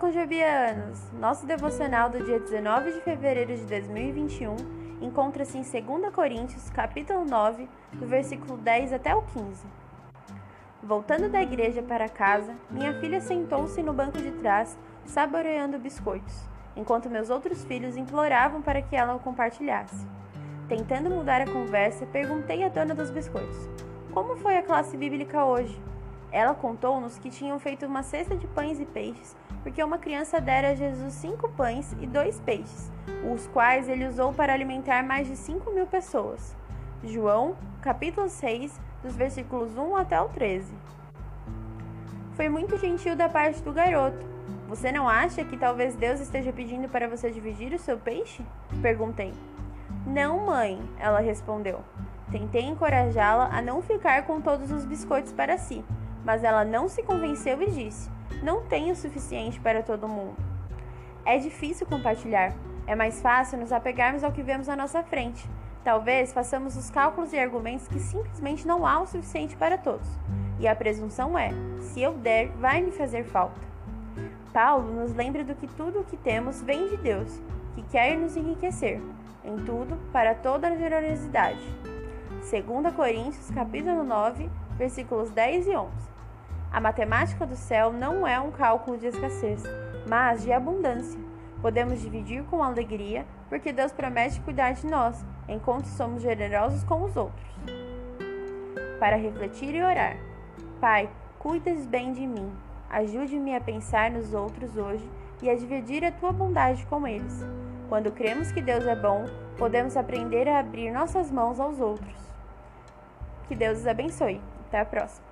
Conjobianos! Nosso devocional do dia 19 de fevereiro de 2021 encontra-se em 2 Coríntios, capítulo 9, do versículo 10 até o 15. Voltando da igreja para casa, minha filha sentou-se no banco de trás, saboreando biscoitos, enquanto meus outros filhos imploravam para que ela o compartilhasse. Tentando mudar a conversa, perguntei à dona dos biscoitos: Como foi a classe bíblica hoje? Ela contou-nos que tinham feito uma cesta de pães e peixes, porque uma criança dera a Jesus cinco pães e dois peixes, os quais ele usou para alimentar mais de cinco mil pessoas. João, capítulo 6, dos versículos 1 até o 13. Foi muito gentil da parte do garoto. Você não acha que talvez Deus esteja pedindo para você dividir o seu peixe? Perguntei. Não, mãe, ela respondeu. Tentei encorajá-la a não ficar com todos os biscoitos para si, mas ela não se convenceu e disse: Não tenho o suficiente para todo mundo. É difícil compartilhar. É mais fácil nos apegarmos ao que vemos à nossa frente. Talvez façamos os cálculos e argumentos que simplesmente não há o suficiente para todos. E a presunção é: se eu der, vai me fazer falta. Paulo nos lembra do que tudo o que temos vem de Deus, que quer nos enriquecer em tudo para toda a generosidade. 2 Coríntios capítulo 9, versículos 10 e 11. A matemática do céu não é um cálculo de escassez, mas de abundância. Podemos dividir com alegria, porque Deus promete cuidar de nós, enquanto somos generosos com os outros. Para refletir e orar. Pai, cuidas bem de mim. Ajude-me a pensar nos outros hoje e a dividir a tua bondade com eles. Quando cremos que Deus é bom, podemos aprender a abrir nossas mãos aos outros. Que Deus os abençoe. Até a próxima.